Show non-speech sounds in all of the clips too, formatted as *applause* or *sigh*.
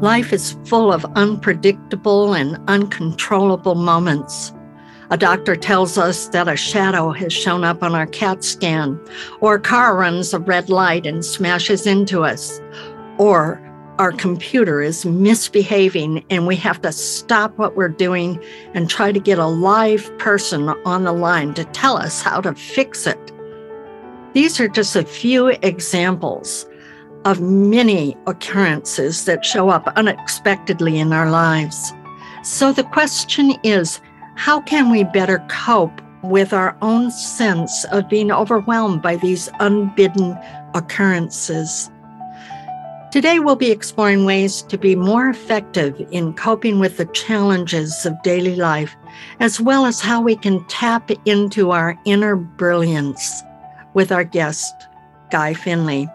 Life is full of unpredictable and uncontrollable moments. A doctor tells us that a shadow has shown up on our CAT scan, or a car runs a red light and smashes into us, or our computer is misbehaving and we have to stop what we're doing and try to get a live person on the line to tell us how to fix it. These are just a few examples of many occurrences that show up unexpectedly in our lives. So the question is how can we better cope with our own sense of being overwhelmed by these unbidden occurrences? Today, we'll be exploring ways to be more effective in coping with the challenges of daily life, as well as how we can tap into our inner brilliance with our guest, Guy Finley.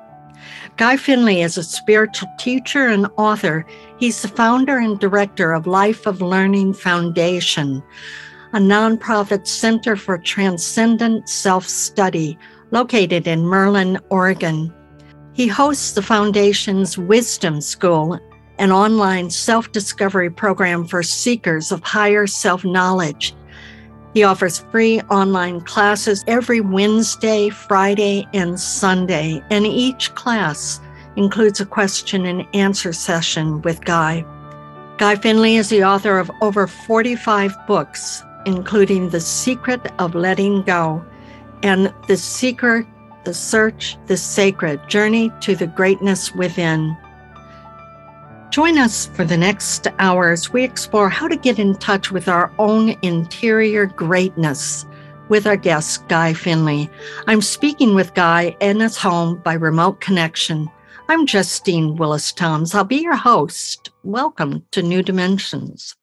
Guy Finley is a spiritual teacher and author. He's the founder and director of Life of Learning Foundation, a nonprofit center for transcendent self study located in Merlin, Oregon. He hosts the foundation's Wisdom School, an online self discovery program for seekers of higher self knowledge he offers free online classes every Wednesday, Friday, and Sunday, and each class includes a question and answer session with Guy. Guy Finley is the author of over 45 books, including The Secret of Letting Go and The Seeker, The Search, The Sacred Journey to the Greatness Within. Join us for the next hour as we explore how to get in touch with our own interior greatness with our guest, Guy Finley. I'm speaking with Guy in his home by remote connection. I'm Justine Willis Toms. I'll be your host. Welcome to New Dimensions.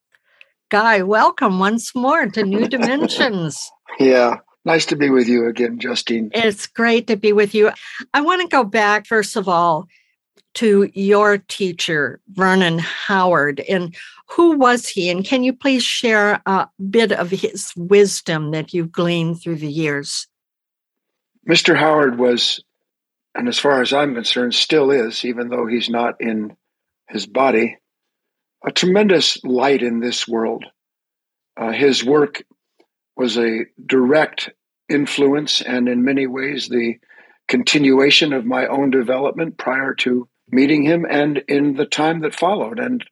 Guy, welcome once more to New *laughs* Dimensions. yeah, nice to be with you again, Justine. It's great to be with you. I want to go back, first of all, to your teacher, Vernon Howard. And who was he? And can you please share a bit of his wisdom that you've gleaned through the years? Mr. Howard was, and as far as I'm concerned, still is, even though he's not in his body, a tremendous light in this world. Uh, his work was a direct influence and, in many ways, the continuation of my own development prior to meeting him and in the time that followed. And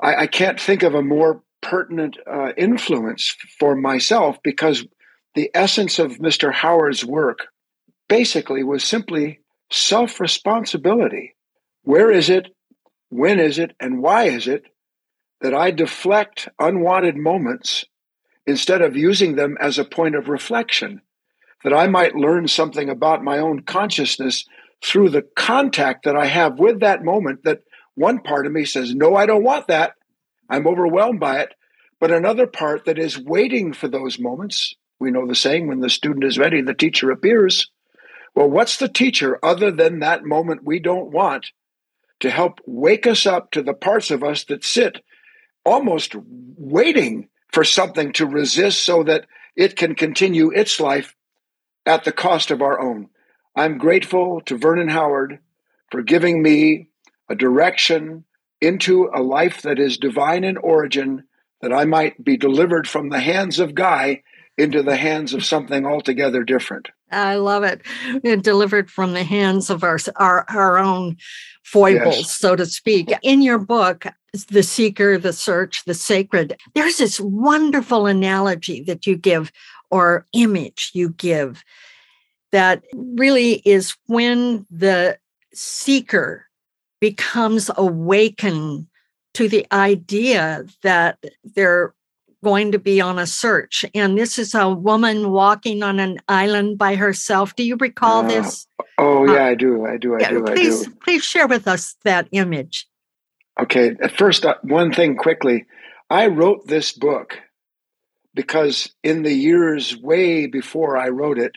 I, I can't think of a more pertinent uh, influence for myself because the essence of Mr. Howard's work basically was simply self responsibility. Where is it? When is it? And why is it that I deflect unwanted moments instead of using them as a point of reflection? That I might learn something about my own consciousness through the contact that I have with that moment that one part of me says, No, I don't want that. I'm overwhelmed by it. But another part that is waiting for those moments. We know the saying, when the student is ready, the teacher appears. Well, what's the teacher other than that moment we don't want to help wake us up to the parts of us that sit almost waiting for something to resist so that it can continue its life at the cost of our own? I'm grateful to Vernon Howard for giving me a direction into a life that is divine in origin, that I might be delivered from the hands of Guy into the hands of something altogether different. I love it. it delivered from the hands of our our, our own foibles, yes. so to speak. In your book, The Seeker, The Search, The Sacred, there's this wonderful analogy that you give or image you give that really is when the seeker becomes awakened to the idea that they're going to be on a search. And this is a woman walking on an island by herself. Do you recall uh, this? Oh, yeah, uh, I do. I do. I yeah, do. Please, I do. please share with us that image. Okay. First, uh, one thing quickly. I wrote this book because in the years way before I wrote it,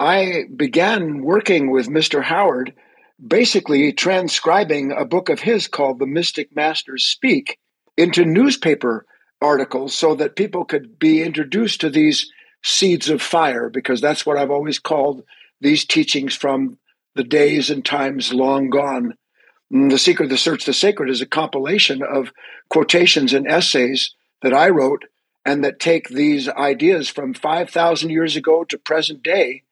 I began working with Mr. Howard basically transcribing a book of his called The Mystic Masters Speak into newspaper articles so that people could be introduced to these seeds of fire, because that's what I've always called these teachings from the days and times long gone. The Seeker, The Search, The Sacred is a compilation of quotations and essays that I wrote and that take these ideas from 5,000 years ago to present day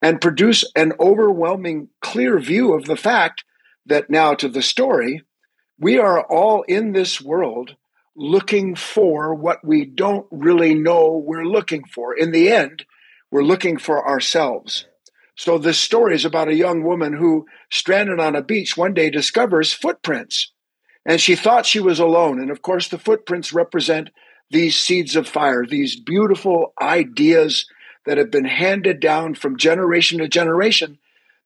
and produce an overwhelming clear view of the fact that now to the story, we are all in this world looking for what we don't really know we're looking for. In the end, we're looking for ourselves. So this story is about a young woman who, stranded on a beach, one day discovers footprints. And she thought she was alone. And of course, the footprints represent these seeds of fire, these beautiful ideas that have been handed down from generation to generation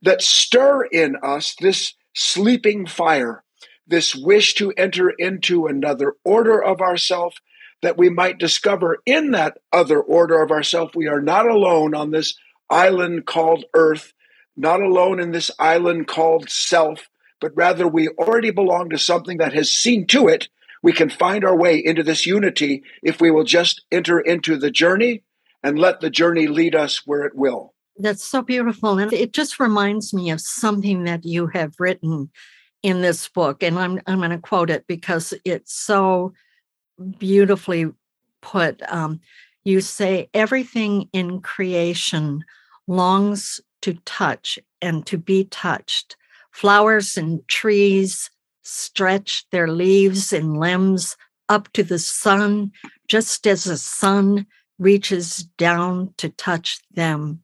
that stir in us this sleeping fire, this wish to enter into another order of ourself that we might discover in that other order of ourself we are not alone on this island called earth, not alone in this island called self, but rather we already belong to something that has seen to it. We can find our way into this unity if we will just enter into the journey and let the journey lead us where it will. That's so beautiful. And it just reminds me of something that you have written in this book. And I'm, I'm going to quote it because it's so beautifully put. Um, you say, everything in creation longs to touch and to be touched. Flowers and trees stretch their leaves and limbs up to the sun, just as the sun reaches down to touch them.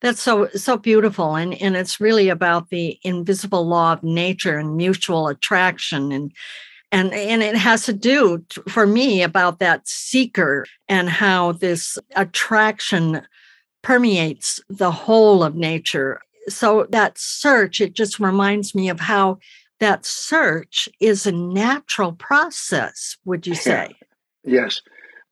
That's so so beautiful, and and it's really about the invisible law of nature and mutual attraction, and and and it has to do for me about that seeker and how this attraction permeates the whole of nature. So that search, it just reminds me of how that search is a natural process. Would you say? Yeah. Yes.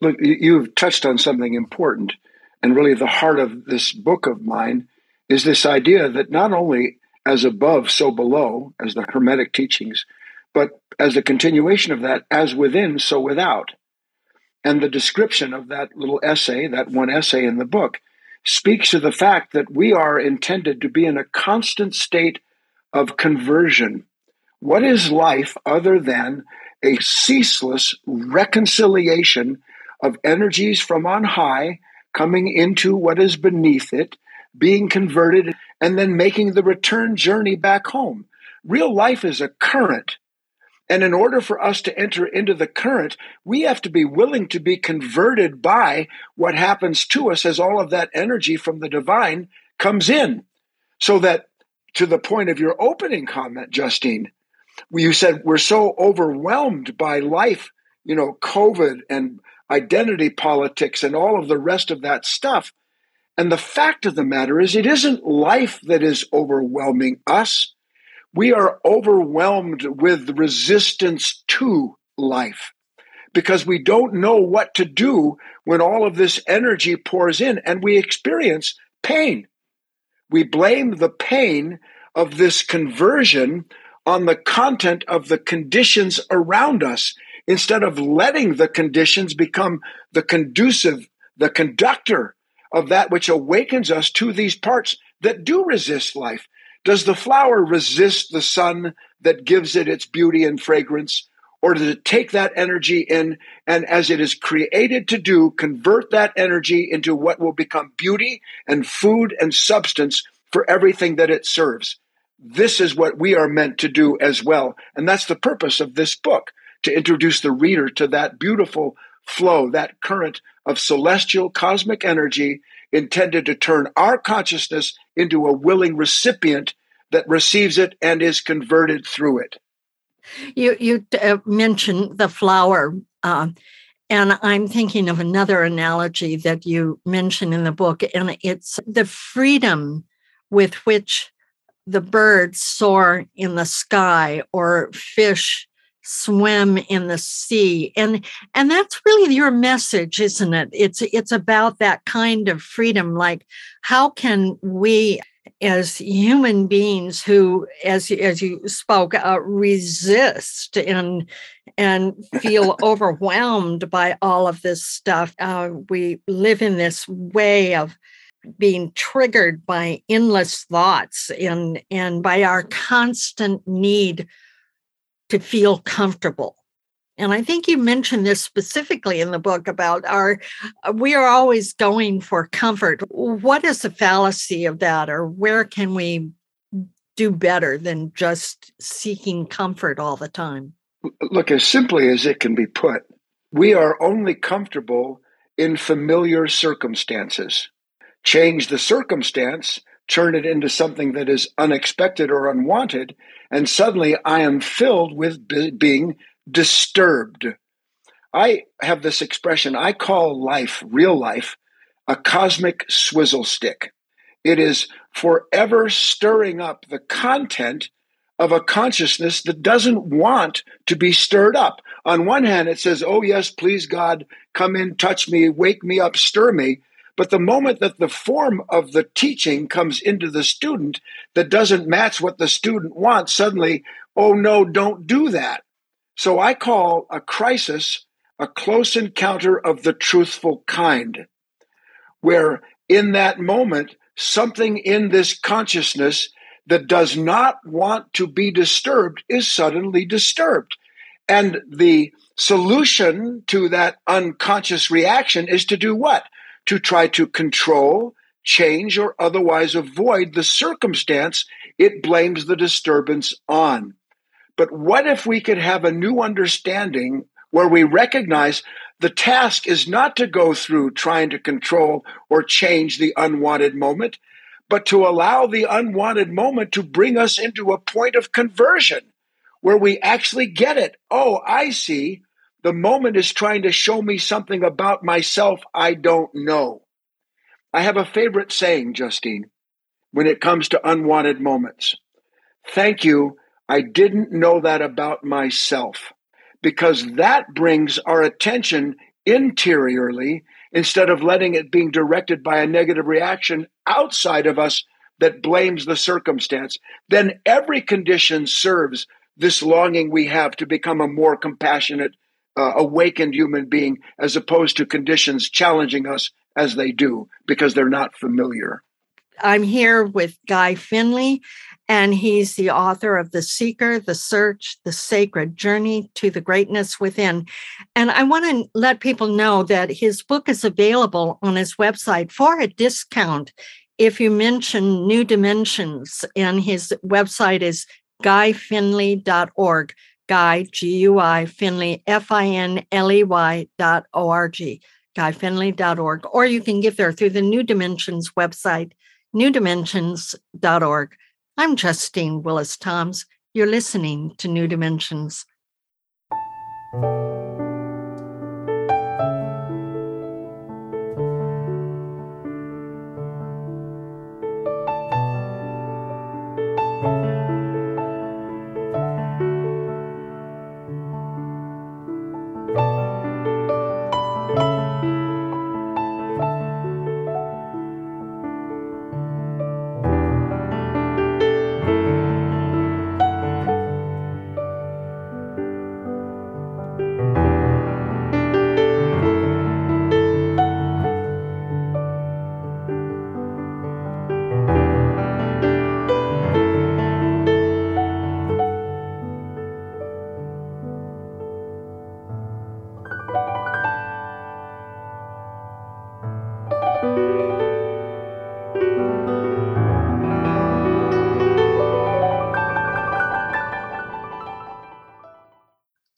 Look, you've touched on something important, and really the heart of this book of mine is this idea that not only as above, so below, as the Hermetic teachings, but as a continuation of that, as within, so without. And the description of that little essay, that one essay in the book, speaks to the fact that we are intended to be in a constant state of conversion. What is life other than a ceaseless reconciliation of energies from on high coming into what is beneath it, being converted, and then making the return journey back home. Real life is a current. And in order for us to enter into the current, we have to be willing to be converted by what happens to us as all of that energy from the divine comes in. So that, to the point of your opening comment, Justine, you said we're so overwhelmed by life, you know, COVID and identity politics and all of the rest of that stuff. And the fact of the matter is, it isn't life that is overwhelming us. We are overwhelmed with resistance to life because we don't know what to do when all of this energy pours in and we experience pain. We blame the pain of this conversion on the content of the conditions around us instead of letting the conditions become the conducive, the conductor of that which awakens us to these parts that do resist life. Does the flower resist the sun that gives it its beauty and fragrance? or does it take that energy in and as it is created to do, convert that energy into what will become beauty and food and substance for everything that it serves? This is what we are meant to do as well. And that's the purpose of this book to introduce the reader to that beautiful flow, that current of celestial cosmic energy intended to turn our consciousness into a willing recipient that receives it and is converted through it. You you uh, mentioned the flower, uh, and I'm thinking of another analogy that you mention in the book, and it's the freedom with which the birds soar in the sky or fish swim in the sea. And and that's really your message isn't it? It's it's about that kind of freedom. Like how can we as human beings who as as you spoke uh, resist and and feel *laughs* overwhelmed by all of this stuff uh, we live in this way of being triggered by endless thoughts and and by our constant need to feel comfortable and I think you mentioned this specifically in the book about our, uh, we are always going for comfort. What is the fallacy of that, or where can we do better than just seeking comfort all the time? Look, as simply as it can be put, we are only comfortable in familiar circumstances. Change the circumstance, turn it into something that is unexpected or unwanted, and suddenly I am filled with being disturbed. I have this expression, I call life, real life, a cosmic swizzle stick. It is forever stirring up the content of a consciousness that doesn't want to be stirred up. On one hand, it says, Oh, yes, please, God, come in, touch me, wake me up, stir me. But the moment that the form of the teaching comes into the student that doesn't match what the student wants, suddenly, oh no, don't do that. So I call a crisis a close encounter of the truthful kind, where in that moment, something in this consciousness that does not want to be disturbed is suddenly disturbed. And the solution to that unconscious reaction is to do what? To try to control, change, or otherwise avoid the circumstance it blames the disturbance on. But what if we could have a new understanding where we recognize the task is not to go through trying to control or change the unwanted moment, but to allow the unwanted moment to bring us into a point of conversion where we actually get it. Oh, I see. The moment is trying to show me something about myself I don't know. I have a favorite saying, Justine, when it comes to unwanted moments. Thank you I didn't know that about myself because that brings our attention interiorly instead of letting it being directed by a negative reaction outside of us that blames the circumstance. Then every condition serves this longing we have to become a more compassionate, uh, awakened human being as opposed to conditions challenging us as they do because they're not familiar. I'm here with Guy Finley, and he's the author of The Seeker, The Search, The Sacred Journey to the Greatness Within. And I want to let people know that his book is available on his website for a discount if you mention New Dimensions. And his website is guyfinley.org. Guy, G U I, Finley, F I N L E Y dot O R G, guyfinley.org. Or you can get there through the New Dimensions website newdimensions.org. I'm Justine Willis Toms. You're listening to New Dimensions.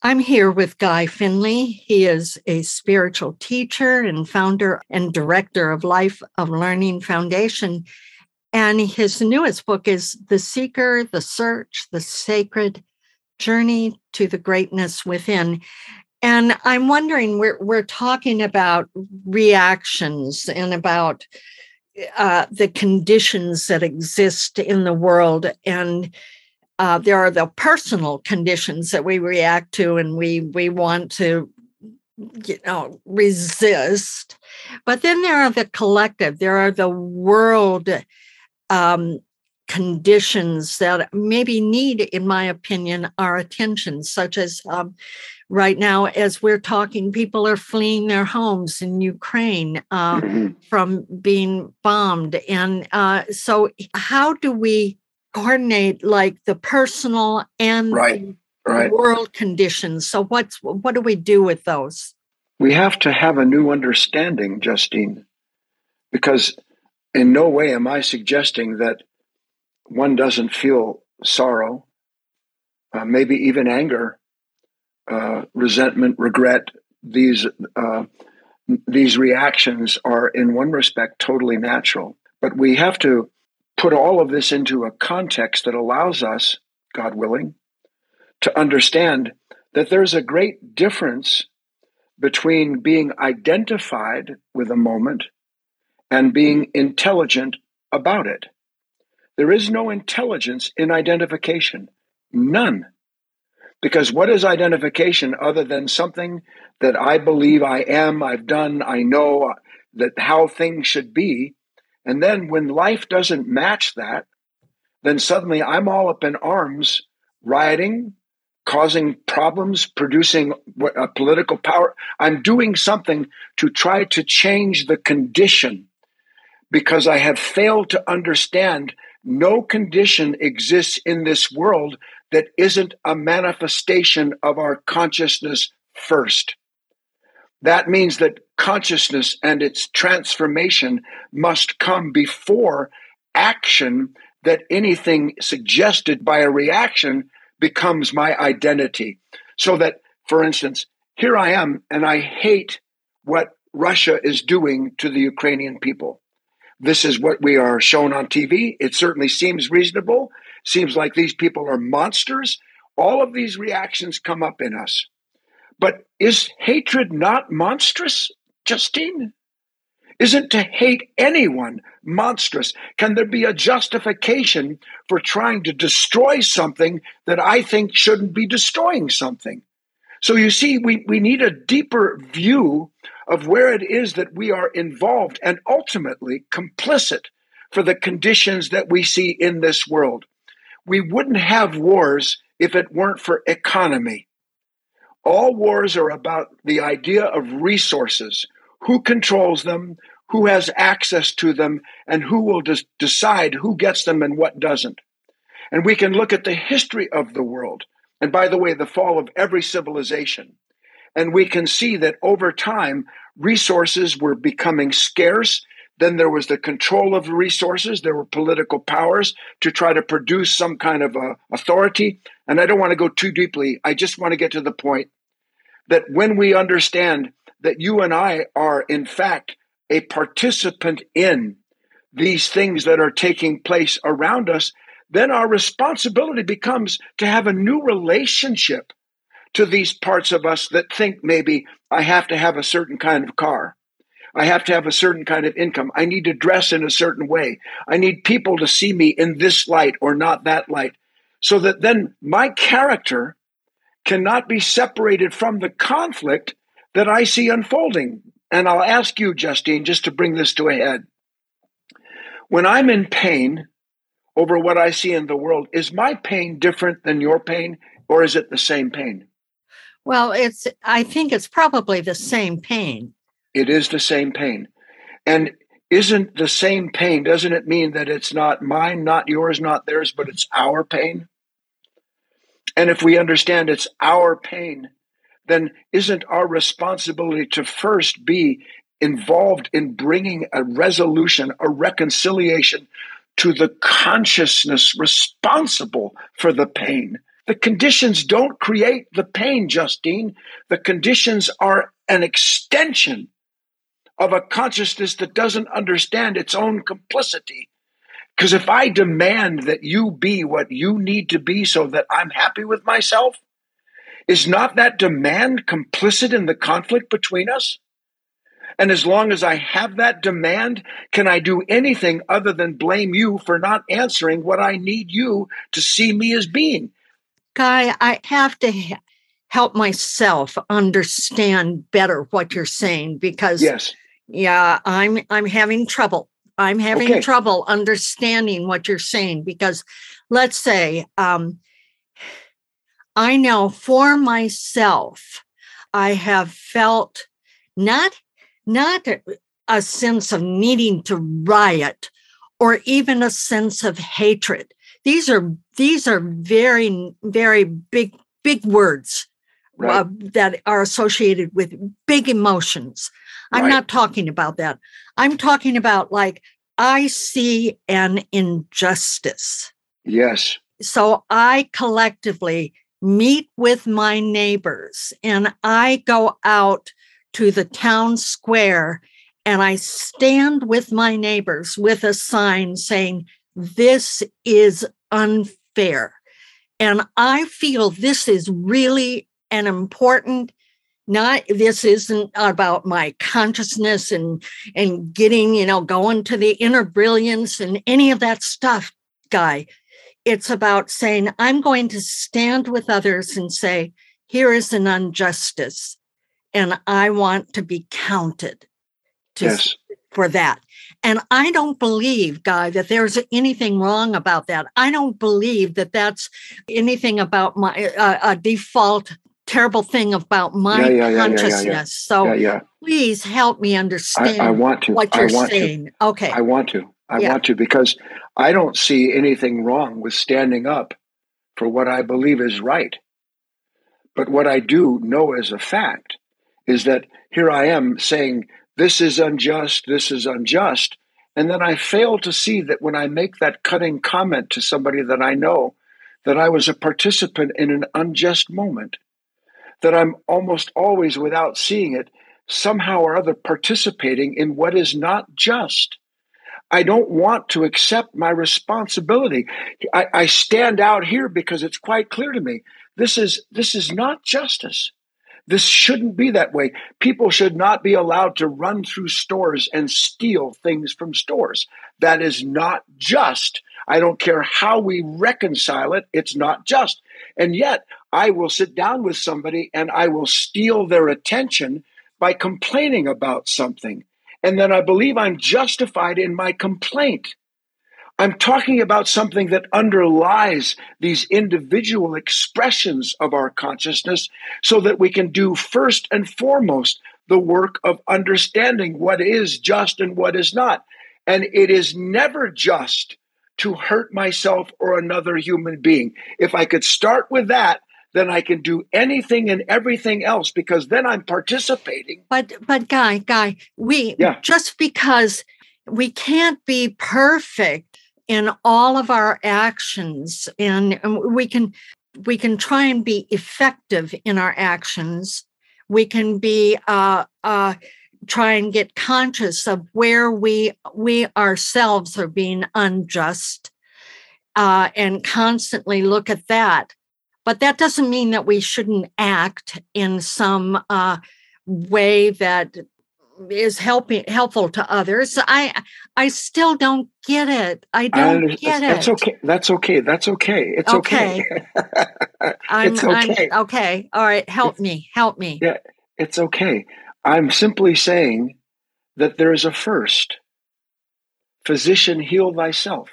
I'm here with Guy Finley. He is a spiritual teacher and founder and director of Life of Learning Foundation. And his newest book is The Seeker, The Search, The Sacred Journey to the Greatness Within. And I'm wondering, we're, we're talking about reactions and about uh, the conditions that exist in the world. And uh, there are the personal conditions that we react to and we we want to you know resist. But then there are the collective. There are the world um, conditions that maybe need in my opinion our attention such as um, right now as we're talking people are fleeing their homes in ukraine uh, mm-hmm. from being bombed. And uh, so how do we coordinate like the personal and right, the right. world conditions. So what's what do we do with those? We have to have a new understanding, Justine, because in no way am I suggesting that one doesn't feel sorrow, uh, maybe even anger, uh, resentment, regret. These uh, these reactions are, in one respect, totally natural. But we have to put all of this into a context that allows us, God willing, to understand that there's a great difference between being identified with a moment and being intelligent about it. There is no intelligence in identification, none. Because what is identification other than something that I believe I am, I've done, I know uh, that how things should be, and then when life doesn't match that, then suddenly I'm all up in arms, rioting, causing problems, producing a political power. I'm doing something to try to change the condition because I have failed to understand no condition exists in this world that isn't a manifestation of our consciousness first. That means that consciousness and its transformation must come before action, that anything suggested by a reaction becomes my identity. So that, for instance, here I am and I hate what Russia is doing to the Ukrainian people. This is what we are shown on TV. It certainly seems reasonable, seems like these people are monsters. All of these reactions come up in us. But is hatred not monstrous, Justine? Isn't to hate anyone monstrous? Can there be a justification for trying to destroy something that I think shouldn't be destroying something? So you see, we, we need a deeper view of where it is that we are involved and ultimately complicit for the conditions that we see in this world. We wouldn't have wars if it weren't for economy. All wars are about the idea of resources who controls them, who has access to them, and who will des- decide who gets them and what doesn't. And we can look at the history of the world, and by the way, the fall of every civilization. And we can see that over time, resources were becoming scarce. Then there was the control of resources. There were political powers to try to produce some kind of a authority. And I don't want to go too deeply. I just want to get to the point that when we understand that you and I are, in fact, a participant in these things that are taking place around us, then our responsibility becomes to have a new relationship to these parts of us that think maybe I have to have a certain kind of car. I have to have a certain kind of income. I need to dress in a certain way. I need people to see me in this light or not that light. So that then my character cannot be separated from the conflict that I see unfolding. And I'll ask you, Justine, just to bring this to a head. When I'm in pain over what I see in the world, is my pain different than your pain, or is it the same pain? Well, it's I think it's probably the same pain. It is the same pain. And isn't the same pain, doesn't it mean that it's not mine, not yours, not theirs, but it's our pain? And if we understand it's our pain, then isn't our responsibility to first be involved in bringing a resolution, a reconciliation to the consciousness responsible for the pain? The conditions don't create the pain, Justine. The conditions are an extension of a consciousness that doesn't understand its own complicity. Because if I demand that you be what you need to be so that I'm happy with myself, is not that demand complicit in the conflict between us? And as long as I have that demand, can I do anything other than blame you for not answering what I need you to see me as being? Guy, I have to help myself understand better what you're saying because yes. Yeah, I'm I'm having trouble. I'm having okay. trouble understanding what you're saying because let's say um, I know for myself I have felt not not a sense of needing to riot or even a sense of hatred. These are these are very very big big words right. uh, that are associated with big emotions. I'm right. not talking about that. I'm talking about like I see an injustice. Yes. So I collectively meet with my neighbors and I go out to the town square and I stand with my neighbors with a sign saying, This is unfair. And I feel this is really an important not this isn't about my consciousness and and getting you know going to the inner brilliance and any of that stuff guy it's about saying i'm going to stand with others and say here is an injustice and I want to be counted to, yes. for that. And I don't believe, Guy, that there's anything wrong about that. I don't believe that that's anything about my uh, a default terrible thing about my yeah, yeah, consciousness. So please help me understand I, I, want to. what you're saying. To. Okay. I want to. I want to because I don't see anything wrong with standing up for what I believe is right. But what I do know as a fact is that here I am saying, this is unjust, this is unjust. And then I fail to see that when I make that cutting comment to somebody that I know, that I was a participant in an unjust moment, that I'm almost always, without seeing it, somehow or other participating in what is not just. I don't want to accept my responsibility. I, I, stand out here because it's quite clear to me this is this is not justice. This shouldn't be that way. People should not be allowed to run through stores and steal things from stores. That is not just. I don't care how we reconcile it, it's not just. And yet, I will sit down with somebody and I will steal their attention by complaining about something. And then I believe I'm justified in my complaint. I'm talking about something that underlies these individual expressions of our consciousness so that we can do first and foremost the work of understanding what is just and what is not. And it is never just to hurt myself or another human being. If I could start with that, then I can do anything and everything else because then I'm participating. But but guy, guy, we yeah. just because we can't be perfect in all of our actions and we can we can try and be effective in our actions we can be uh, uh, try and get conscious of where we we ourselves are being unjust uh, and constantly look at that but that doesn't mean that we shouldn't act in some uh, way that is helping helpful to others. I I still don't get it. I don't I get that's, it. That's okay. That's okay. That's okay. It's okay. okay. *laughs* I'm, it's okay. I'm, okay. All right. Help it's, me. Help me. Yeah, it's okay. I'm simply saying that there is a first. Physician, heal thyself.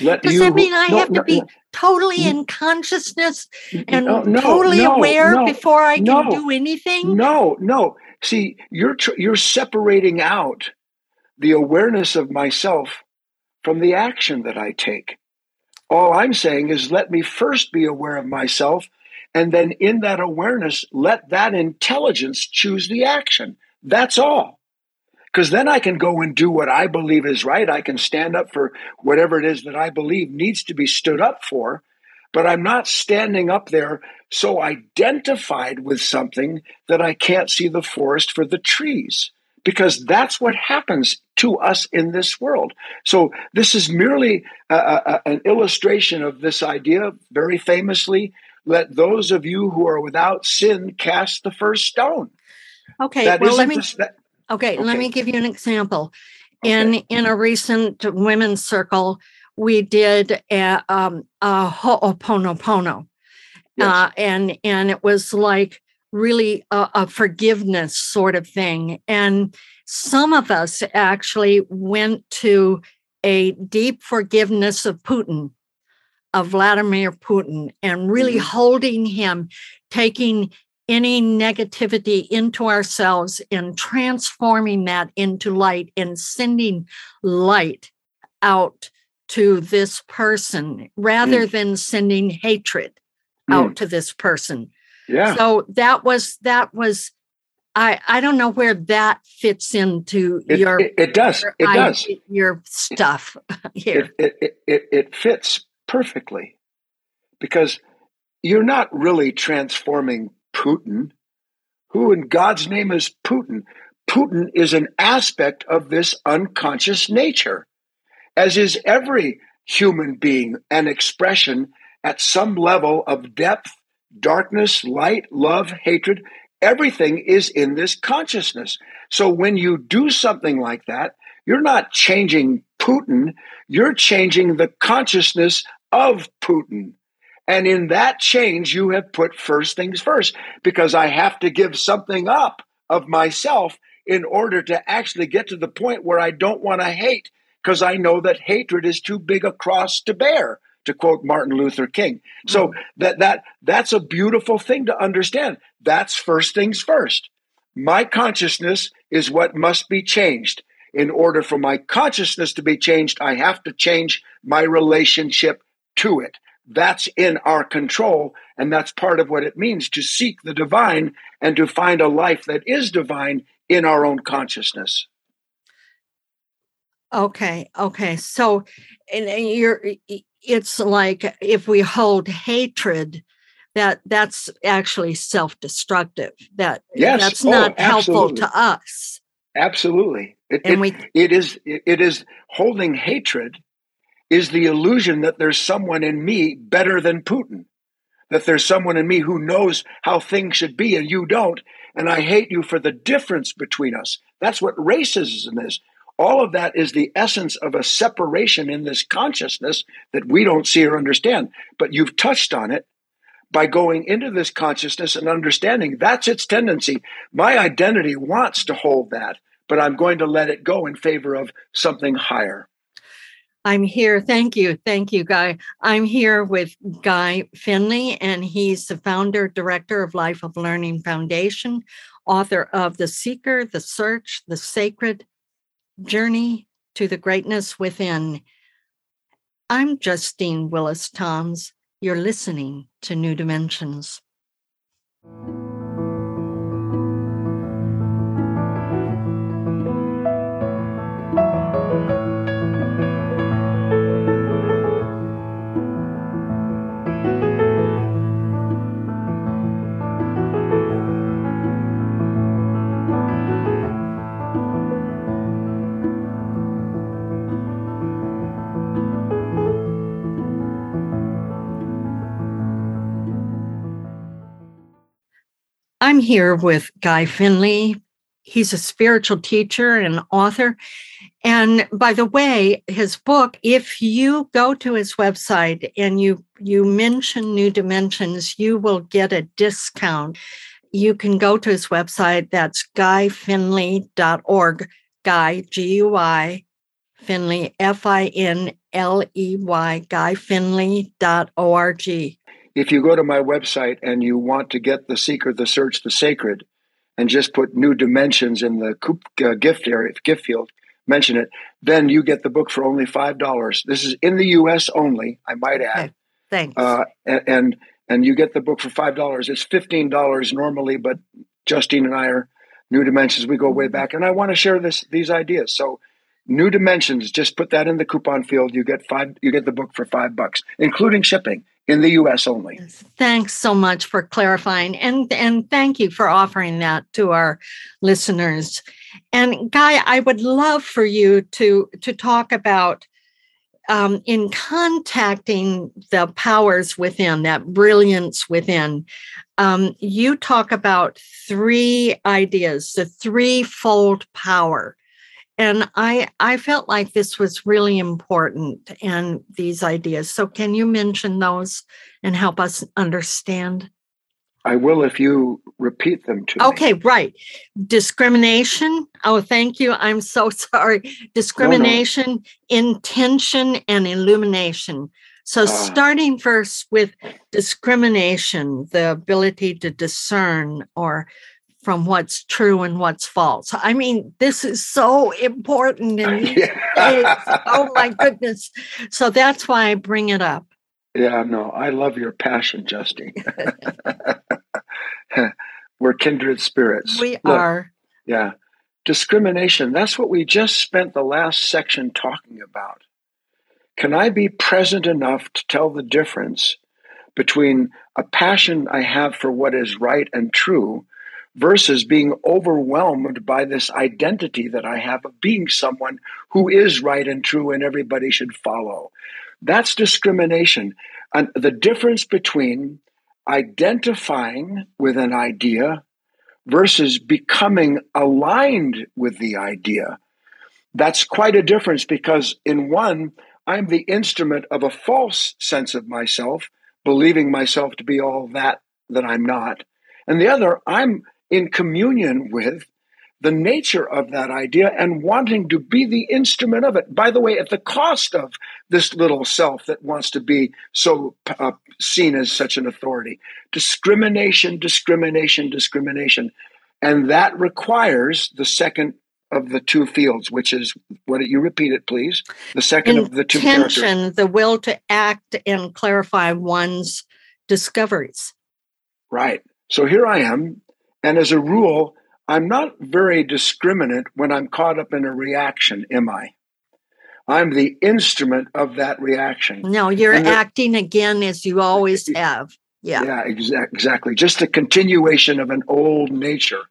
Let Does that mean I no, have to be no, totally in consciousness and oh, totally aware before I can do anything? No, no. See, you're tr- you're separating out the awareness of myself from the action that I take. All I'm saying is let me first be aware of myself and then in that awareness let that intelligence choose the action. That's all. Because then I can go and do what I believe is right. I can stand up for whatever it is that I believe needs to be stood up for. but I'm not standing up there so identified with something that I can't see the forest for the trees because that's what happens to us in this world. So, this is merely a, a, an illustration of this idea, very famously let those of you who are without sin cast the first stone. Okay, that well, let me, that, okay, okay, let me give you an example. Okay. In in a recent women's circle, we did a, um, a ho'oponopono. Yes. Uh, and and it was like really a, a forgiveness sort of thing. And some of us actually went to a deep forgiveness of Putin, of Vladimir Putin, and really mm-hmm. holding him, taking any negativity into ourselves and transforming that into light and sending light out to this person rather mm. than sending hatred mm. out to this person. Yeah. So that was that was I I don't know where that fits into it, your it, it does your, it does your stuff *laughs* here. It, it it it fits perfectly because you're not really transforming Putin. Who in God's name is Putin? Putin is an aspect of this unconscious nature, as is every human being, an expression at some level of depth darkness, light, love, hatred, everything is in this consciousness. So when you do something like that, you're not changing Putin, you're changing the consciousness of Putin. And in that change, you have put first things first because I have to give something up of myself in order to actually get to the point where I don't want to hate because I know that hatred is too big a cross to bear to quote Martin Luther King. So mm-hmm. that that that's a beautiful thing to understand. That's first things first. My consciousness is what must be changed. In order for my consciousness to be changed, I have to change my relationship to it. That's in our control, and that's part of what it means to seek the divine and to find a life that is divine in our own consciousness. Okay, okay. So, and you're it's like if we hold hatred that that's actually self-destructive that yes. that's oh, not helpful to us absolutely it, and it, we, it is it is holding hatred is the illusion that there's someone in me better than putin that there's someone in me who knows how things should be and you don't and i hate you for the difference between us that's what racism is all of that is the essence of a separation in this consciousness that we don't see or understand. But you've touched on it by going into this consciousness and understanding that's its tendency. My identity wants to hold that, but I'm going to let it go in favor of something higher. I'm here. Thank you. Thank you, Guy. I'm here with Guy Finley, and he's the founder, director of Life of Learning Foundation, author of The Seeker, The Search, The Sacred, Journey to the Greatness Within. I'm Justine Willis Toms. You're listening to New Dimensions. I'm here with Guy Finley. He's a spiritual teacher and author. And by the way, his book, if you go to his website and you you mention New Dimensions, you will get a discount. You can go to his website, that's guyfinley.org, Guy, G U I, Finley, F I N L E Y, guyfinley.org if you go to my website and you want to get the seeker, the search, the sacred, and just put new dimensions in the uh, gift area, gift field, mention it, then you get the book for only five dollars. This is in the U.S. only, I might add. Okay. Thanks. Uh, and, and and you get the book for five dollars. It's fifteen dollars normally, but Justine and I are new dimensions. We go way back, and I want to share this these ideas. So new dimensions just put that in the coupon field you get five you get the book for five bucks including shipping in the US only. Thanks so much for clarifying and and thank you for offering that to our listeners. And Guy, I would love for you to to talk about um, in contacting the powers within, that brilliance within, um, you talk about three ideas, the threefold power. And I, I felt like this was really important and these ideas. So, can you mention those and help us understand? I will if you repeat them to okay, me. Okay, right. Discrimination. Oh, thank you. I'm so *laughs* sorry. Discrimination, no, no. intention, and illumination. So, uh, starting first with discrimination, the ability to discern or from what's true and what's false. I mean, this is so important days. *laughs* Oh my goodness. So that's why I bring it up. Yeah, no, I love your passion, Justine. *laughs* We're kindred spirits. We Look, are. Yeah. Discrimination, that's what we just spent the last section talking about. Can I be present enough to tell the difference between a passion I have for what is right and true versus being overwhelmed by this identity that I have of being someone who is right and true and everybody should follow? That's discrimination. And the difference between identifying with an idea versus becoming aligned with the idea. That's quite a difference because in one, I'm the instrument of a false sense of myself, believing myself to be all that that I'm not. And the other, I'm in communion with the nature of that idea and wanting to be the instrument of it. By the way, at the cost of this little self that wants to be so uh, seen as such an authority. Discrimination, discrimination, discrimination. And that requires the second of the two fields, which is what you repeat it, please. The second Intention, of the two characters. the will to act and clarify one's discoveries. Right. So here I am, and as a rule, I'm not very discriminate when I'm caught up in a reaction, am I? I'm the instrument of that reaction. No, you're acting again as you always have. Yeah. Yeah, exa- exactly. Just a continuation of an old nature.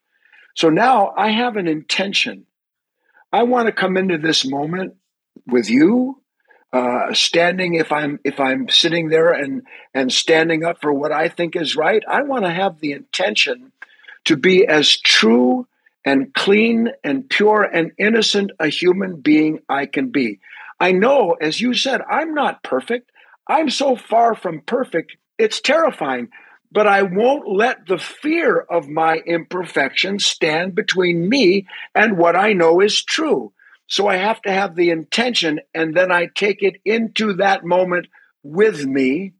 So now I have an intention. I want to come into this moment with you, uh, standing if I'm if I'm sitting there and and standing up for what I think is right. I want to have the intention to be as true and clean and pure and innocent a human being I can be. I know, as you said, I'm not perfect. I'm so far from perfect, it's terrifying. But I won't let the fear of my imperfection stand between me and what I know is true. So I have to have the intention, and then I take it into that moment with me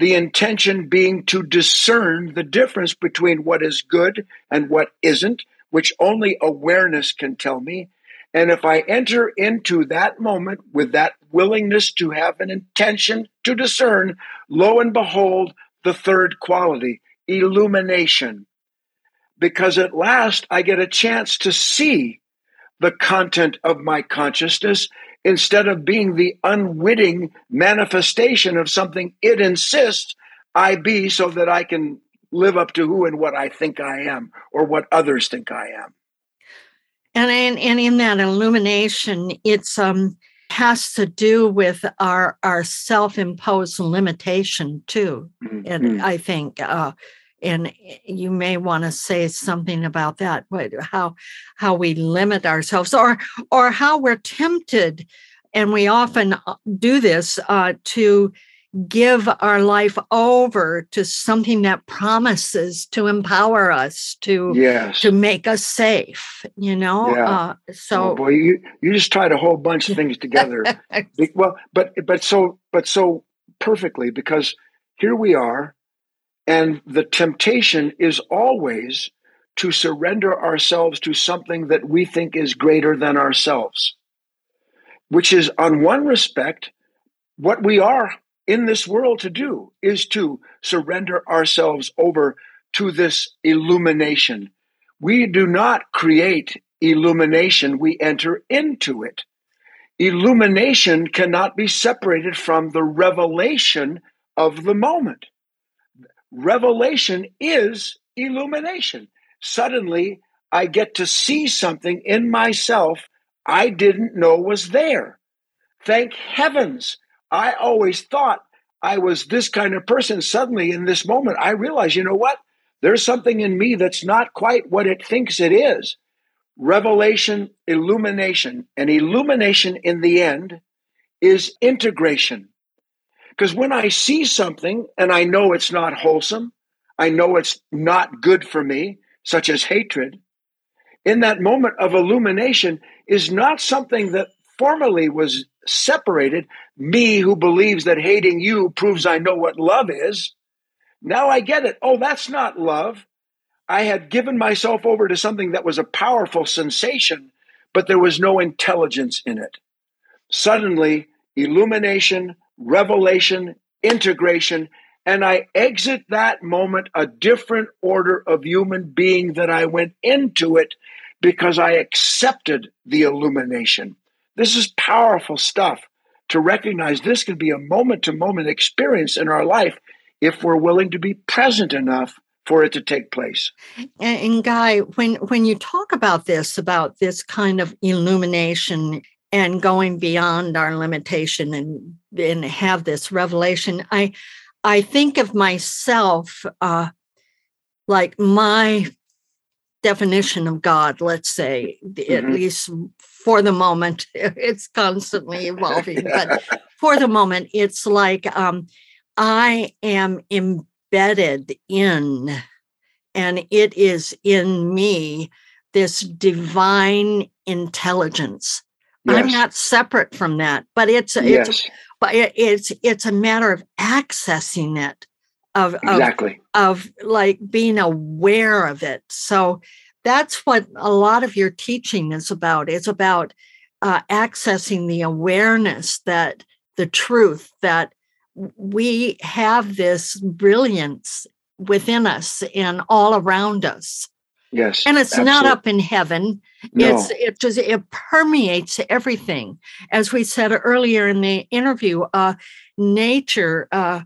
the intention being to discern the difference between what is good and what isn't, which only awareness can tell me. And if I enter into that moment with that willingness to have an intention to discern, lo and behold, the third quality, illumination. Because at last I get a chance to see the content of my consciousness instead of being the unwitting manifestation of something it insists I be so that I can live up to who and what I think I am or what others think I am. And and, and in that illumination, it's um has to do with our our self-imposed limitation too. Mm-hmm. And I think uh and you may want to say something about that but how how we limit ourselves or or how we're tempted and we often uh, do this uh, to give our life over to something that promises to empower us to yes. to make us safe you know yeah. uh, so oh boy you you just tied a whole bunch of things together *laughs* well but but so but so perfectly because here we are and the temptation is always to surrender ourselves to something that we think is greater than ourselves, which is, on one respect, what we are in this world to do is to surrender ourselves over to this illumination. We do not create illumination, we enter into it. Illumination cannot be separated from the revelation of the moment. Revelation is illumination. Suddenly, I get to see something in myself I didn't know was there. Thank heavens. I always thought I was this kind of person. Suddenly, in this moment, I realize, you know what? There's something in me that's not quite what it thinks it is. Revelation, illumination, and illumination in the end is integration. Because when I see something and I know it's not wholesome, I know it's not good for me, such as hatred, in that moment of illumination is not something that formerly was separated. Me, who believes that hating you proves I know what love is. Now I get it. Oh, that's not love. I had given myself over to something that was a powerful sensation, but there was no intelligence in it. Suddenly, illumination, revelation, integration, and I exit that moment a different order of human being that I went into it because I accepted the illumination. This is powerful stuff to recognize this can be a moment to moment experience in our life if we're willing to be present enough for it to take place. And, Guy, when when you talk about this, about this kind of illumination and going beyond our limitation and and have this revelation, I I think of myself uh, like my definition of God, let's say, mm-hmm. at least for the moment, *laughs* it's constantly evolving, but for the moment, it's like um, I am embedded in, and it is in me this divine intelligence. Yes. I'm not separate from that, but it's yes. it's but it's it's a matter of accessing it of exactly of, of like being aware of it so that's what a lot of your teaching is about it's about uh, accessing the awareness that the truth that we have this brilliance within us and all around us yes and it's absolutely. not up in heaven no. it's it just it permeates everything as we said earlier in the interview uh nature uh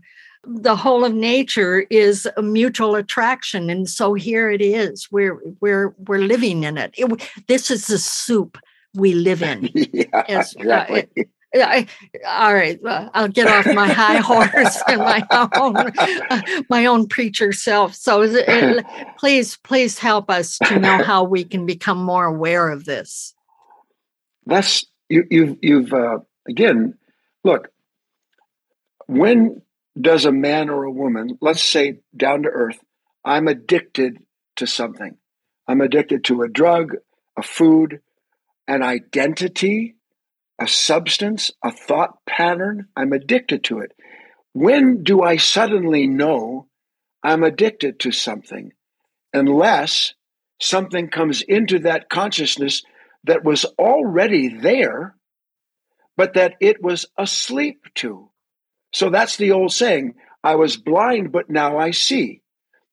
the whole of nature is a mutual attraction and so here it is we're we're we're living in it, it this is the soup we live in *laughs* yeah, exactly. Uh, it, I, all right, uh, I'll get off my high *laughs* horse and my own *laughs* my own preacher self. So, it, please, please help us to know how we can become more aware of this. That's you. You've you've uh, again. Look, when does a man or a woman, let's say down to earth, I'm addicted to something. I'm addicted to a drug, a food, an identity, a substance, a thought pattern. I'm addicted to it. When do I suddenly know I'm addicted to something? Unless something comes into that consciousness that was already there, but that it was asleep to. So that's the old saying I was blind, but now I see.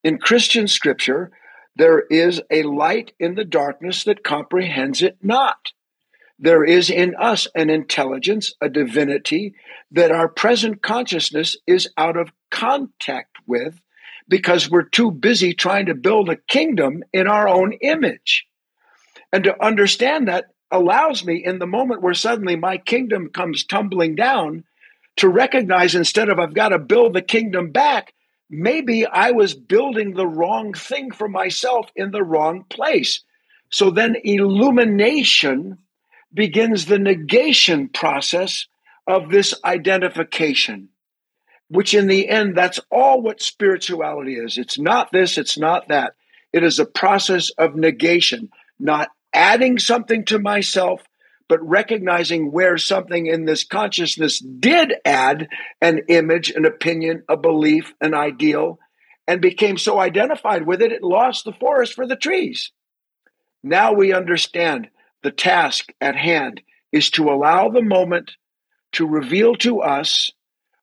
In Christian scripture, there is a light in the darkness that comprehends it not. There is in us an intelligence, a divinity that our present consciousness is out of contact with because we're too busy trying to build a kingdom in our own image. And to understand that allows me in the moment where suddenly my kingdom comes tumbling down to recognize instead of I've got to build the kingdom back, maybe I was building the wrong thing for myself in the wrong place. So then illumination begins the negation process of this identification, which in the end, that's all what spirituality is. It's not this, it's not that. It is a process of negation, not adding something to myself, but recognizing where something in this consciousness did add an image, an opinion, a belief, an ideal, and became so identified with it, it lost the forest for the trees. Now we understand the task at hand is to allow the moment to reveal to us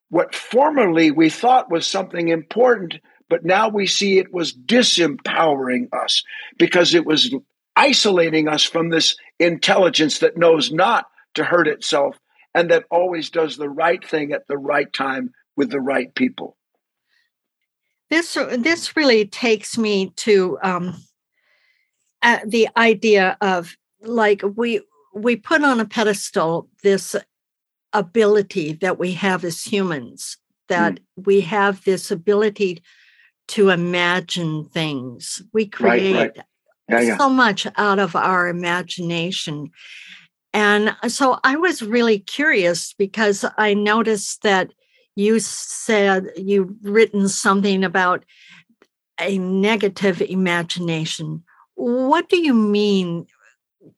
what formerly we thought was something important, but now we see it was disempowering us because it was isolating us from this intelligence that knows not to hurt itself and that always does the right thing at the right time with the right people. This this really takes me to um, uh, the idea of like we we put on a pedestal this ability that we have as humans that mm. we have this ability to imagine things we create right, right. Yeah, yeah. so much out of our imagination and so i was really curious because i noticed that you said you've written something about a negative imagination what do you mean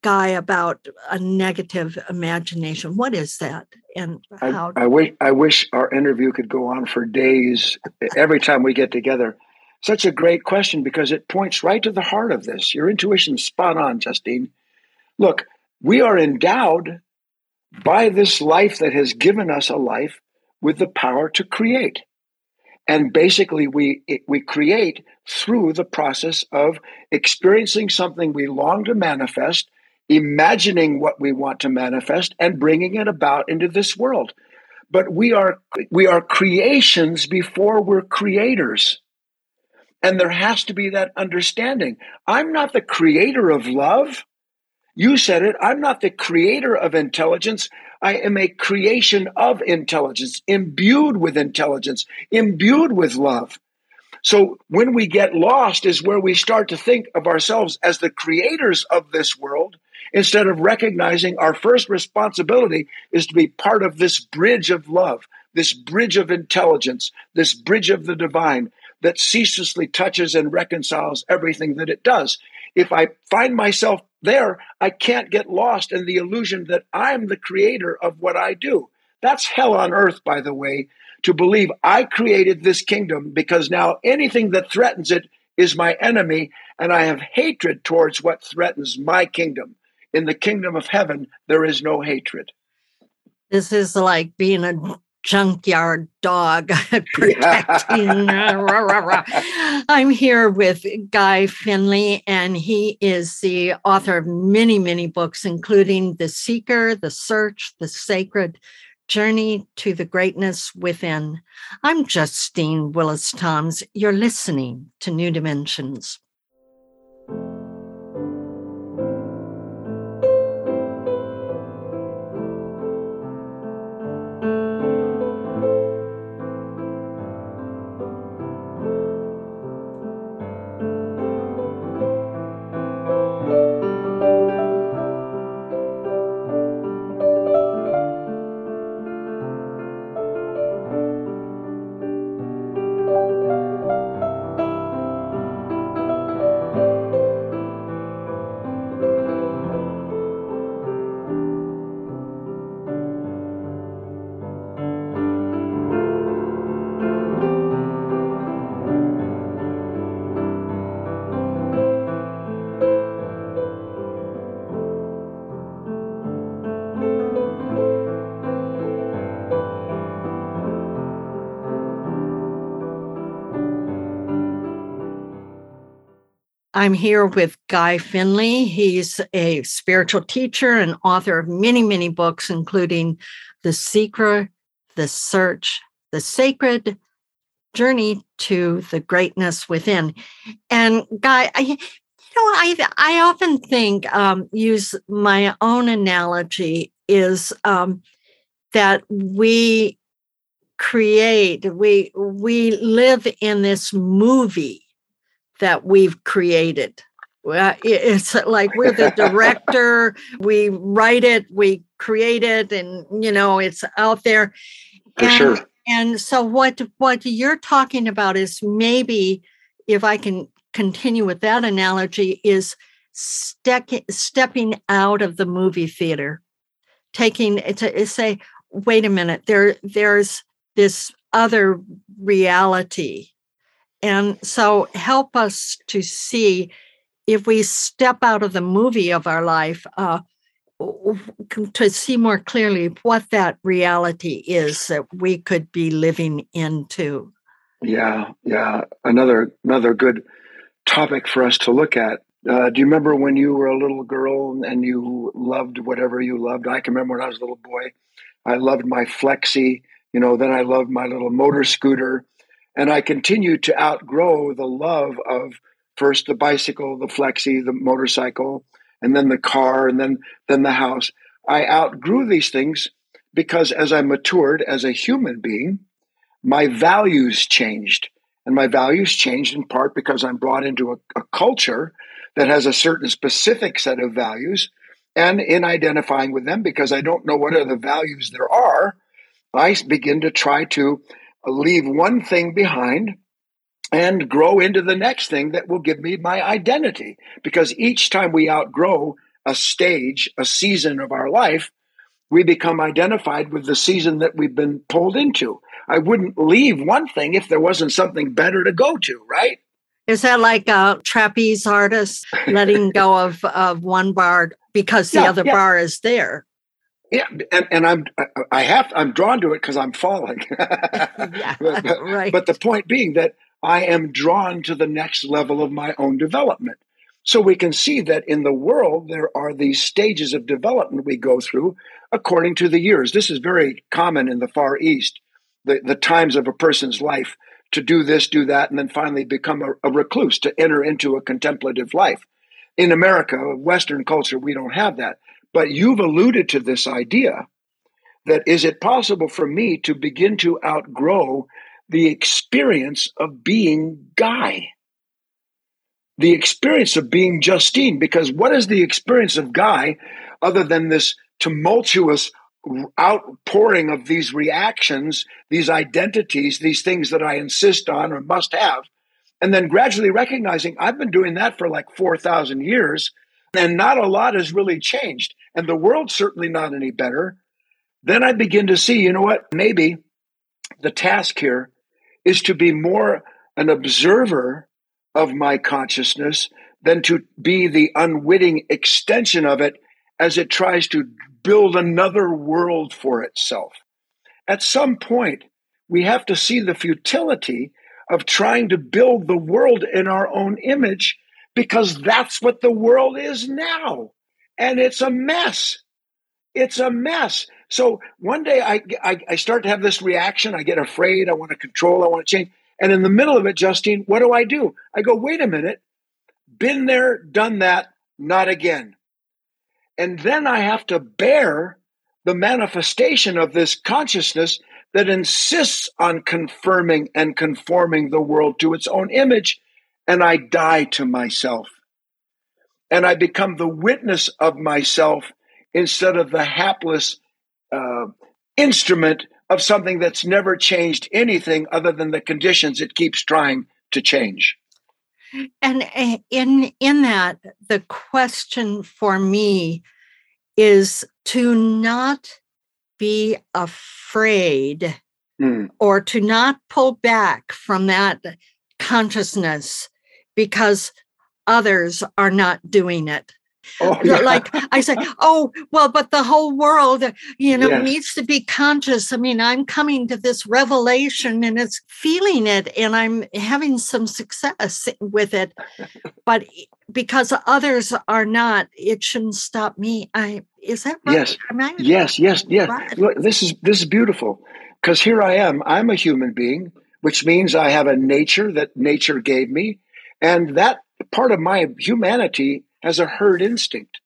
guy about a negative imagination. What is that? And how? I, I wish I wish our interview could go on for days. Every time we get together, such a great question because it points right to the heart of this. Your intuition's spot on, Justine. Look, we are endowed by this life that has given us a life with the power to create. And basically, we, we create through the process of experiencing something we long to manifest imagining what we want to manifest and bringing it about into this world. But we are we are creations before we're creators. And there has to be that understanding. I'm not the creator of love you said it. I'm not the creator of intelligence. I am a creation of intelligence imbued with intelligence imbued with love. So when we get lost is where we start to think of ourselves as the creators of this world instead of recognizing our first responsibility is to be part of this bridge of love, this bridge of intelligence, this bridge of the divine that ceaselessly touches and reconciles everything that it does. If I find myself there, I can't get lost in the illusion that I'm the creator of what I do. That's hell on earth, by the way, to believe I created this kingdom because now anything that threatens it is my enemy, and I have hatred towards what threatens my kingdom in the kingdom of heaven, there is no hatred. This is like being a junkyard dog *laughs* protecting. I'm here with Guy Finley, and he is the author of many, many books, including The Seeker, The Search, The Sacred Journey to the Greatness Within. I'm Justine Willis Toms. You're listening to New Dimensions. I'm here with Guy Finley. He's a spiritual teacher and author of many, many books, including The Seeker, The Search, The Sacred Journey to the Greatness Within. And Guy, I, you know, I I often think um, use my own analogy is um, that we create we we live in this movie that we've created. It's like we're the director, *laughs* we write it, we create it, and you know it's out there. For and, sure. And so what what you're talking about is maybe if I can continue with that analogy is ste- stepping out of the movie theater, taking to say, wait a minute, there there's this other reality and so help us to see if we step out of the movie of our life uh, to see more clearly what that reality is that we could be living into. Yeah, yeah. Another another good topic for us to look at. Uh, do you remember when you were a little girl and you loved whatever you loved? I can remember when I was a little boy. I loved my flexi You know, then I loved my little motor scooter. And I continue to outgrow the love of first the bicycle, the flexi, the motorcycle, and then the car, and then then the house. I outgrew these things because as I matured as a human being, my values changed. And my values changed in part because I'm brought into a, a culture that has a certain specific set of values. And in identifying with them, because I don't know what other values there are, I begin to try to leave one thing behind and grow into the next thing that will give me my identity. Because each time we outgrow a stage, a season of our life, we become identified with the season that we've been pulled into. I wouldn't leave one thing if there wasn't something better to go to, right? Is that like a trapeze artist letting *laughs* go of, of one bar because the yeah, other yeah. bar is there? Yeah, and, and I'm I have I'm drawn to it because I'm falling. *laughs* yeah, but, right. But the point being that I am drawn to the next level of my own development. So we can see that in the world, there are these stages of development we go through according to the years. This is very common in the Far East, the, the times of a person's life to do this, do that, and then finally become a, a recluse, to enter into a contemplative life. In America, Western culture, we don't have that. But you've alluded to this idea that is it possible for me to begin to outgrow the experience of being Guy, the experience of being Justine. Because what is the experience of Guy other than this tumultuous outpouring of these reactions, these identities, these things that I insist on or must have? And then gradually recognizing I've been doing that for like 4,000 years and not a lot has really changed. And the world's certainly not any better. Then I begin to see, you know what, maybe the task here is to be more an observer of my consciousness than to be the unwitting extension of it as it tries to build another world for itself. At some point, we have to see the futility of trying to build the world in our own image because that's what the world is now. And it's a mess. It's a mess. So one day I, I, I, start to have this reaction. I get afraid. I want to control. I want to change. And in the middle of it, Justine, what do I do? I go, wait a minute. Been there, done that, not again. And then I have to bear the manifestation of this consciousness that insists on confirming and conforming the world to its own image. And I die to myself. And I become the witness of myself instead of the hapless uh, instrument of something that's never changed anything other than the conditions it keeps trying to change. And eh, in in that, the question for me is to not be afraid mm. or to not pull back from that consciousness because others are not doing it. Oh, yeah. Like I say, oh, well, but the whole world, you know, yes. needs to be conscious. I mean, I'm coming to this revelation and it's feeling it and I'm having some success with it. But because others are not, it shouldn't stop me. I is that right? Yes. yes, yes, yes. Right. Look, this is this is beautiful. Because here I am. I'm a human being, which means I have a nature that nature gave me. And that part of my humanity has a herd instinct.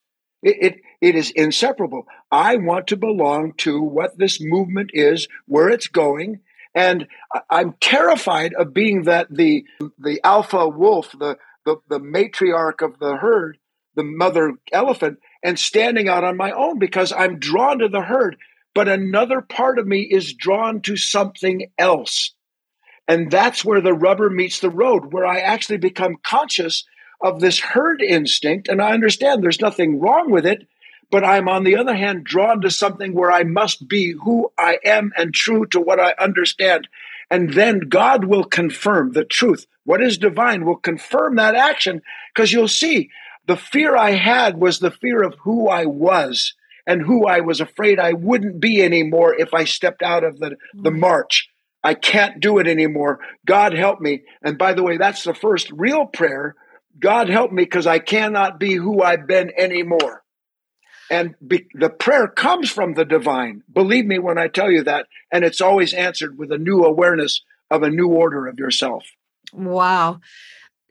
It, it, it is inseparable. I want to belong to what this movement is, where it's going, and I'm terrified of being that the the alpha wolf, the, the the matriarch of the herd, the mother elephant, and standing out on my own because I'm drawn to the herd. But another part of me is drawn to something else. And that's where the rubber meets the road, where I actually become conscious of this herd instinct. And I understand there's nothing wrong with it, but I'm on the other hand drawn to something where I must be who I am and true to what I understand. And then God will confirm the truth. What is divine will confirm that action because you'll see the fear I had was the fear of who I was and who I was afraid I wouldn't be anymore if I stepped out of the, the mm. march. I can't do it anymore. God help me. And by the way, that's the first real prayer God help me because I cannot be who I've been anymore. And be, the prayer comes from the divine. Believe me when I tell you that. And it's always answered with a new awareness of a new order of yourself. Wow.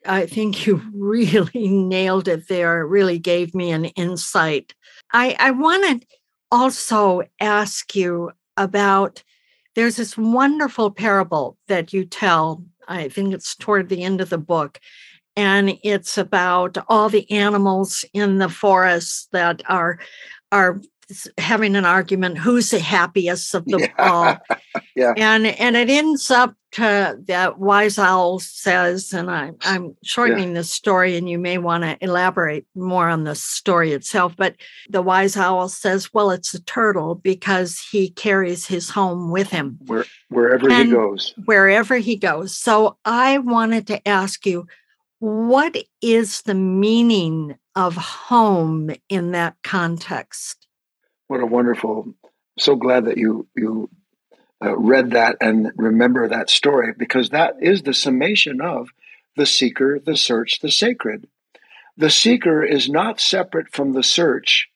I think you *laughs* really nailed it there. It really gave me an insight. I, I want to also ask you about there's this wonderful parable that you tell. I think it's toward the end of the book. And it's about all the animals in the forest that are are having an argument who's the happiest of them *laughs* yeah. all yeah and and it ends up that wise owl says and I, i'm shortening yeah. this story and you may want to elaborate more on the story itself but the wise owl says well it's a turtle because he carries his home with him Where, wherever and he goes wherever he goes so i wanted to ask you what is the meaning of home in that context what a wonderful! So glad that you you uh, read that and remember that story because that is the summation of the seeker, the search, the sacred. The seeker is not separate from the search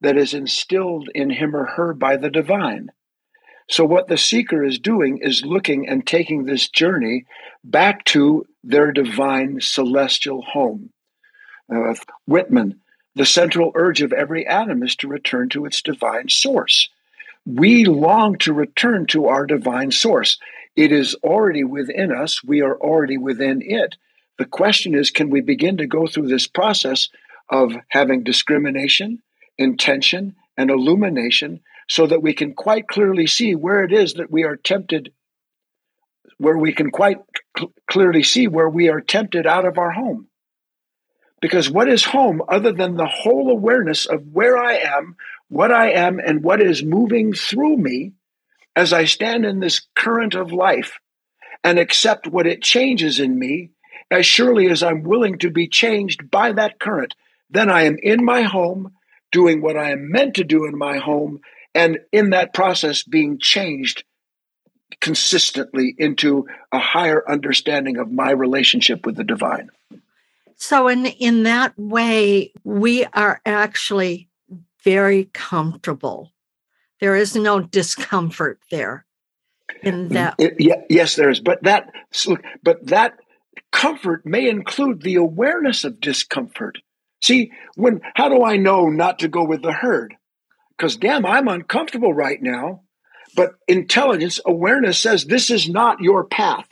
that is instilled in him or her by the divine. So, what the seeker is doing is looking and taking this journey back to their divine celestial home. Uh, Whitman the central urge of every atom is to return to its divine source. We long to return to our divine source. It is already within us, we are already within it. The question is can we begin to go through this process of having discrimination, intention, and illumination so that we can quite clearly see where it is that we are tempted, where we can quite cl- clearly see where we are tempted out of our home? Because what is home other than the whole awareness of where I am, what I am, and what is moving through me as I stand in this current of life and accept what it changes in me as surely as I'm willing to be changed by that current? Then I am in my home, doing what I am meant to do in my home, and in that process being changed consistently into a higher understanding of my relationship with the divine. So in in that way, we are actually very comfortable. There is no discomfort there. In mm, that, it, yeah, yes, there is. But that, but that comfort may include the awareness of discomfort. See, when how do I know not to go with the herd? Because damn, I'm uncomfortable right now. But intelligence, awareness says this is not your path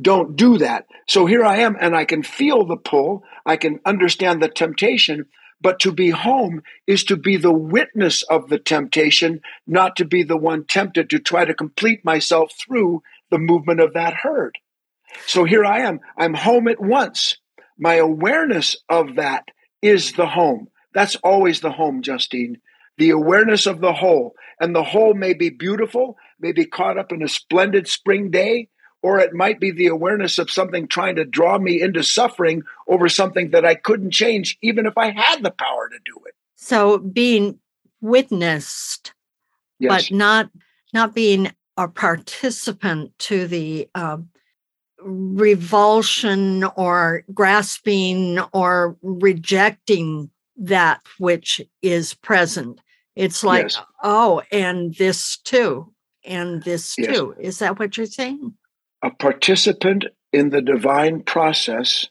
don't do that. So here I am, and I can feel the pull, I can understand the temptation, but to be home is to be the witness of the temptation, not to be the one tempted to try to complete myself through the movement of that herd. So here I am, I'm home at once. My awareness of that is the home. That's always the home, Justine. The awareness of the whole. And the whole may be beautiful, may be caught up in a splendid spring day, or it might be the awareness of something trying to draw me into suffering over something that I couldn't change, even if I had the power to do it. So being witnessed, yes. but not not being a participant to the uh, revulsion or grasping or rejecting that which is present. It's like, yes. oh, and this too, and this yes. too. Is that what you're saying? A participant in the divine process,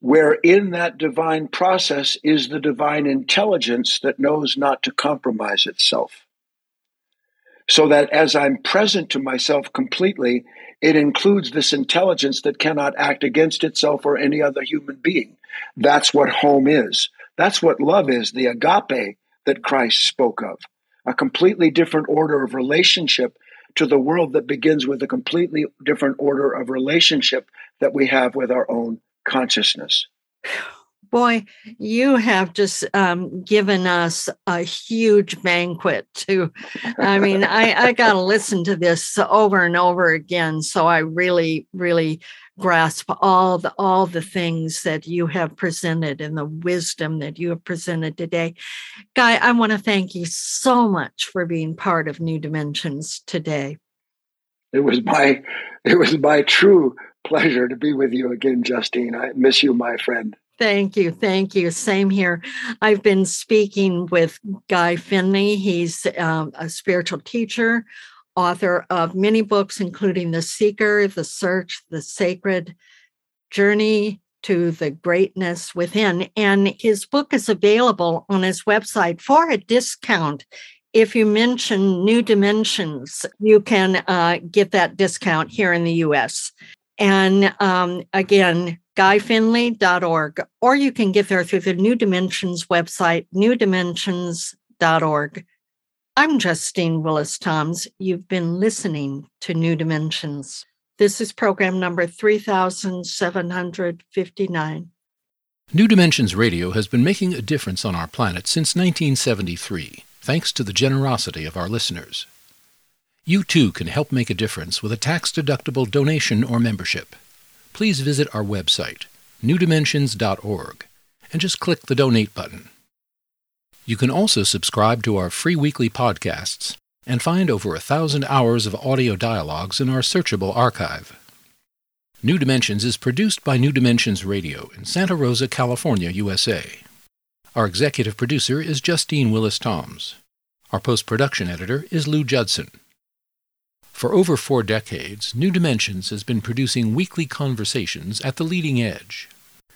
where in that divine process is the divine intelligence that knows not to compromise itself. So that as I'm present to myself completely, it includes this intelligence that cannot act against itself or any other human being. That's what home is. That's what love is, the agape that Christ spoke of. A completely different order of relationship to the world that begins with a completely different order of relationship that we have with our own consciousness. Boy, you have just um, given us a huge banquet. To, I mean, I, I got to listen to this over and over again. So I really, really grasp all the all the things that you have presented and the wisdom that you have presented today. Guy, I want to thank you so much for being part of New Dimensions today. It was my it was my true pleasure to be with you again, Justine. I miss you, my friend. Thank you. Thank you. Same here. I've been speaking with Guy Finley. He's um, a spiritual teacher, author of many books, including The Seeker, The Search, The Sacred Journey to the Greatness Within. And his book is available on his website for a discount. If you mention New Dimensions, you can uh, get that discount here in the US. And um, again, guyfinley.org, or you can get there through the New Dimensions website, newdimensions.org. I'm Justine Willis Toms. You've been listening to New Dimensions. This is program number 3759. New Dimensions Radio has been making a difference on our planet since 1973, thanks to the generosity of our listeners. You too can help make a difference with a tax deductible donation or membership please visit our website, newdimensions.org, and just click the donate button. You can also subscribe to our free weekly podcasts and find over a thousand hours of audio dialogues in our searchable archive. New Dimensions is produced by New Dimensions Radio in Santa Rosa, California, USA. Our executive producer is Justine Willis Toms. Our post production editor is Lou Judson. For over four decades, New Dimensions has been producing weekly conversations at the leading edge.